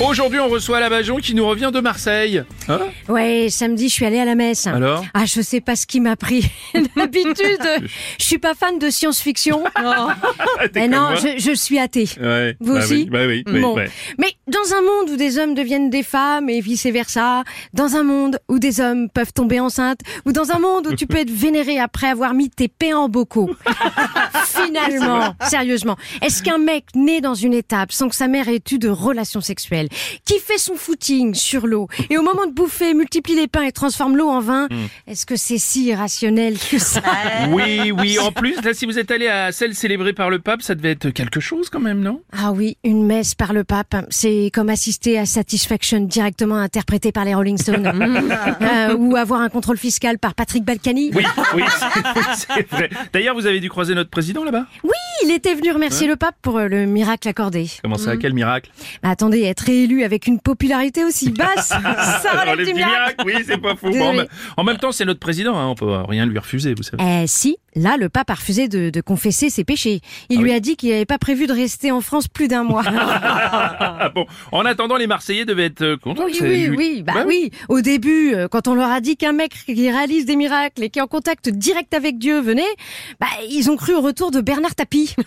Aujourd'hui, on reçoit Labajon qui nous revient de Marseille. Hein Ouais, samedi, je suis allée à la messe. Alors? Ah, je sais pas ce qui m'a pris. D'habitude, je suis pas fan de science-fiction. T'es Mais comme non, je, je suis athée. Ouais, Vous bah aussi oui, bah oui, oui, Bon. ouais. Mais dans un monde où des hommes deviennent des femmes et vice-versa, dans un monde où des hommes peuvent tomber enceintes, ou dans un monde où tu peux être vénéré après avoir mis tes paix en bocaux. Finalement, sérieusement, est-ce qu'un mec né dans une étape sans que sa mère ait eu de relations sexuelles, qui fait son footing sur l'eau et au moment de bouffer multiplie les pains et transforme l'eau en vin, Hmm. est-ce que c'est si irrationnel que ça? Oui, oui, en plus, là, si vous êtes allé à celle célébrée par le pape, ça devait être quelque chose quand même, non? Ah oui, une messe par le pape, c'est comme assister à Satisfaction directement interprété par les Rolling Stones. Euh, ou avoir un contrôle fiscal par Patrick Balkany. Oui, oui, c'est oui, c'est vrai. D'ailleurs, vous avez dû croiser notre président là-bas? Oui, il était venu remercier le pape pour euh, le miracle accordé. Comment ça, quel miracle? Mais attendez, être réélu avec une popularité aussi basse, ça relève du miracle. Oui, c'est pas fou. Bon, en même temps, c'est notre président, hein, on peut rien lui refuser, vous savez. Eh si, là le pape a refusé de, de confesser ses péchés. Il Ah lui oui a dit qu'il n'avait pas prévu de rester en France plus d'un mois. Ah bon, en attendant, les Marseillais devaient être euh, contents. Oui, oui, lui. oui, bah Ouais. oui. Au début, euh, quand on leur a dit qu'un mec qui réalise des miracles et qui est en contact direct avec Dieu venait, bah ils ont cru au retour de Bernard Tapie.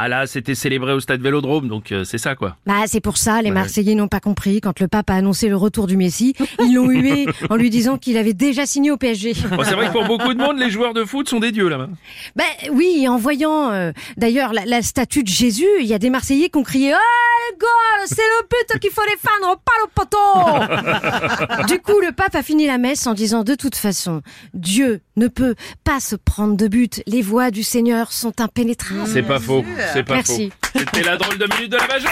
Ah là, c'était célébré au stade Vélodrome, donc euh, c'est ça quoi. bah c'est pour ça, les. Marseillais n'ont pas compris quand le pape a annoncé le retour du Messie. Ils l'ont hué en lui disant qu'il avait déjà signé au PSG. Bon, c'est vrai que pour beaucoup de monde, les joueurs de foot sont des dieux là-bas. Ben oui, en voyant euh, d'ailleurs la, la statue de Jésus, il y a des Marseillais qui ont crié c'est le but qu'il faut défendre, pas le poteau Du coup, le pape a fini la messe en disant de toute façon, Dieu ne peut pas se prendre de but, les voies du Seigneur sont impénétrables. C'est pas faux, c'est pas Merci. faux. C'était la drôle de minute de la Bajon